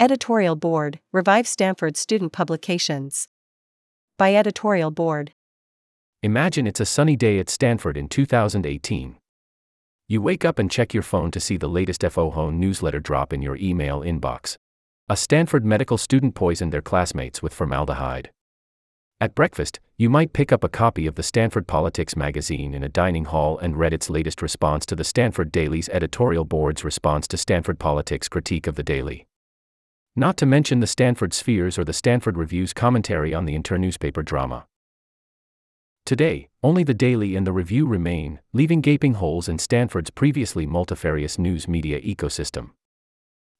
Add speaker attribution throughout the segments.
Speaker 1: Editorial Board Revive Stanford Student Publications. By Editorial Board.
Speaker 2: Imagine it's a sunny day at Stanford in 2018. You wake up and check your phone to see the latest FOHO newsletter drop in your email inbox. A Stanford medical student poisoned their classmates with formaldehyde. At breakfast, you might pick up a copy of the Stanford Politics magazine in a dining hall and read its latest response to the Stanford Daily's editorial board's response to Stanford Politics' critique of the Daily. Not to mention the Stanford Spheres or the Stanford Review's commentary on the internewspaper drama. Today, only the Daily and the Review remain, leaving gaping holes in Stanford's previously multifarious news media ecosystem.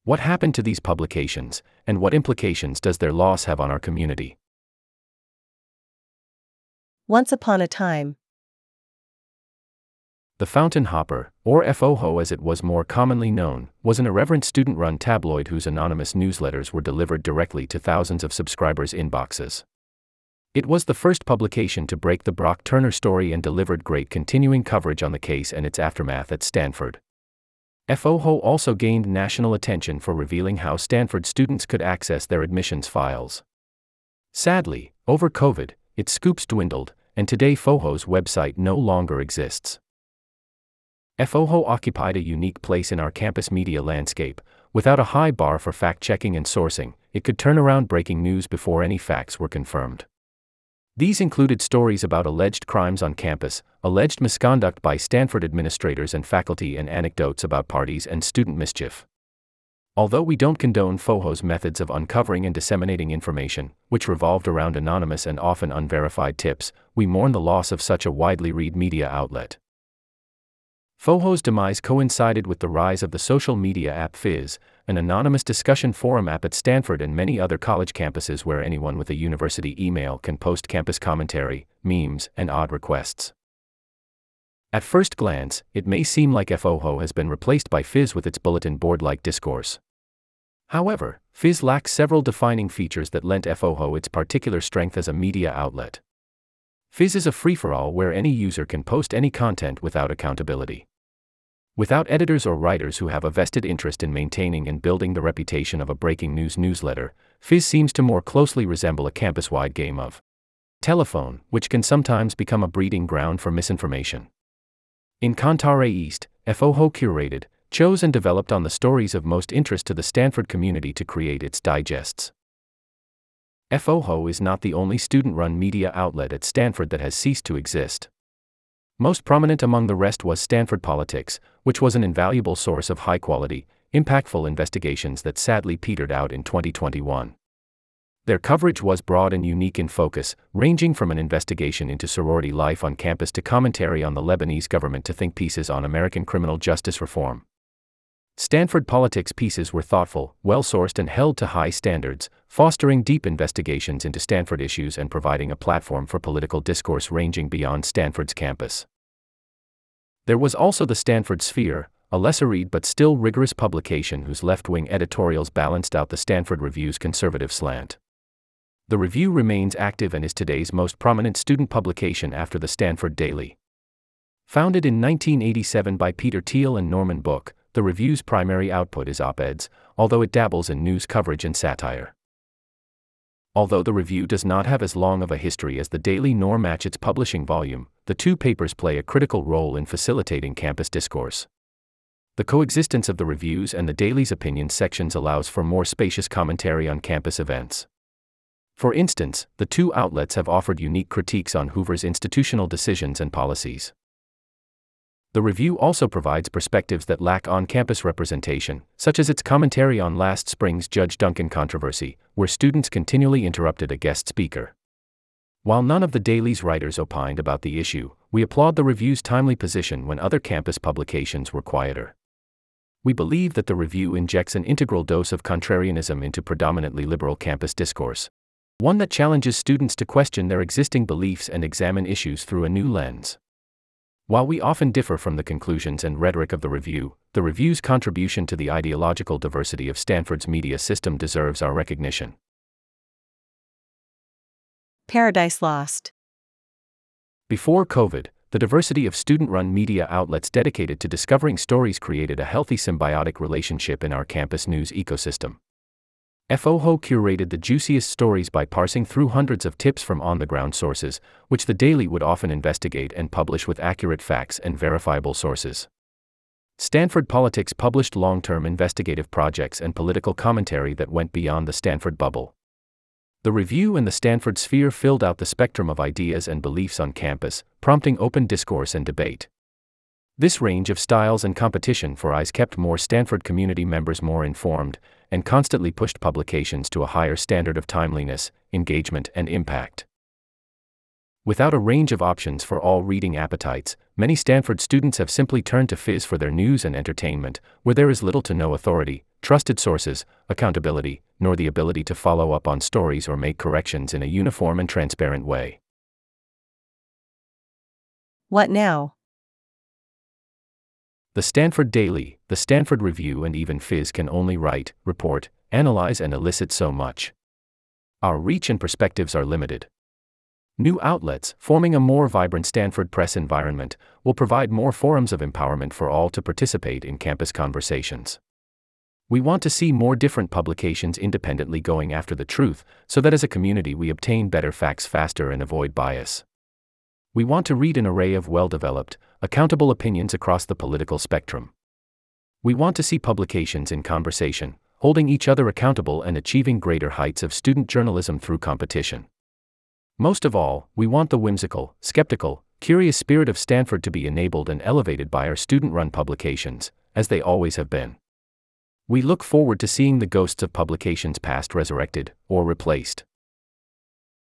Speaker 2: What happened to these publications, and what implications does their loss have on our community?
Speaker 1: Once upon a time.
Speaker 2: The Fountain Hopper, or FOHO as it was more commonly known, was an irreverent student run tabloid whose anonymous newsletters were delivered directly to thousands of subscribers' inboxes. It was the first publication to break the Brock Turner story and delivered great continuing coverage on the case and its aftermath at Stanford. FOHO also gained national attention for revealing how Stanford students could access their admissions files. Sadly, over COVID, its scoops dwindled, and today FOHO's website no longer exists. FOHO occupied a unique place in our campus media landscape. Without a high bar for fact checking and sourcing, it could turn around breaking news before any facts were confirmed. These included stories about alleged crimes on campus, alleged misconduct by Stanford administrators and faculty, and anecdotes about parties and student mischief. Although we don't condone FOHO's methods of uncovering and disseminating information, which revolved around anonymous and often unverified tips, we mourn the loss of such a widely read media outlet. FOHO's demise coincided with the rise of the social media app Fizz, an anonymous discussion forum app at Stanford and many other college campuses where anyone with a university email can post campus commentary, memes, and odd requests. At first glance, it may seem like FOHO has been replaced by Fizz with its bulletin board like discourse. However, Fizz lacks several defining features that lent FOHO its particular strength as a media outlet. Fizz is a free for all where any user can post any content without accountability. Without editors or writers who have a vested interest in maintaining and building the reputation of a breaking news newsletter, Fizz seems to more closely resemble a campus wide game of telephone, which can sometimes become a breeding ground for misinformation. In Cantare East, FOHO curated, chose and developed on the stories of most interest to the Stanford community to create its digests. FOHO is not the only student run media outlet at Stanford that has ceased to exist. Most prominent among the rest was Stanford Politics, which was an invaluable source of high quality, impactful investigations that sadly petered out in 2021. Their coverage was broad and unique in focus, ranging from an investigation into sorority life on campus to commentary on the Lebanese government to think pieces on American criminal justice reform. Stanford politics pieces were thoughtful, well sourced, and held to high standards, fostering deep investigations into Stanford issues and providing a platform for political discourse ranging beyond Stanford's campus. There was also the Stanford Sphere, a lesser read but still rigorous publication whose left wing editorials balanced out the Stanford Review's conservative slant. The review remains active and is today's most prominent student publication after the Stanford Daily. Founded in 1987 by Peter Thiel and Norman Book, the review's primary output is op eds, although it dabbles in news coverage and satire. Although the review does not have as long of a history as the Daily nor match its publishing volume, the two papers play a critical role in facilitating campus discourse. The coexistence of the reviews and the Daily's opinion sections allows for more spacious commentary on campus events. For instance, the two outlets have offered unique critiques on Hoover's institutional decisions and policies. The review also provides perspectives that lack on campus representation, such as its commentary on last spring's Judge Duncan controversy, where students continually interrupted a guest speaker. While none of the Daily's writers opined about the issue, we applaud the review's timely position when other campus publications were quieter. We believe that the review injects an integral dose of contrarianism into predominantly liberal campus discourse, one that challenges students to question their existing beliefs and examine issues through a new lens. While we often differ from the conclusions and rhetoric of the review, the review's contribution to the ideological diversity of Stanford's media system deserves our recognition.
Speaker 1: Paradise Lost.
Speaker 2: Before COVID, the diversity of student run media outlets dedicated to discovering stories created a healthy symbiotic relationship in our campus news ecosystem. FOHO curated the juiciest stories by parsing through hundreds of tips from on the ground sources, which the Daily would often investigate and publish with accurate facts and verifiable sources. Stanford Politics published long term investigative projects and political commentary that went beyond the Stanford bubble. The review and the Stanford sphere filled out the spectrum of ideas and beliefs on campus, prompting open discourse and debate. This range of styles and competition for eyes kept more Stanford community members more informed, and constantly pushed publications to a higher standard of timeliness, engagement, and impact. Without a range of options for all reading appetites, many Stanford students have simply turned to Fizz for their news and entertainment, where there is little to no authority, trusted sources, accountability, nor the ability to follow up on stories or make corrections in a uniform and transparent way.
Speaker 1: What now?
Speaker 2: The Stanford Daily, the Stanford Review, and even Fizz can only write, report, analyze, and elicit so much. Our reach and perspectives are limited. New outlets, forming a more vibrant Stanford press environment, will provide more forums of empowerment for all to participate in campus conversations. We want to see more different publications independently going after the truth, so that as a community we obtain better facts faster and avoid bias. We want to read an array of well developed, accountable opinions across the political spectrum. We want to see publications in conversation, holding each other accountable and achieving greater heights of student journalism through competition. Most of all, we want the whimsical, skeptical, curious spirit of Stanford to be enabled and elevated by our student run publications, as they always have been. We look forward to seeing the ghosts of publications past resurrected or replaced.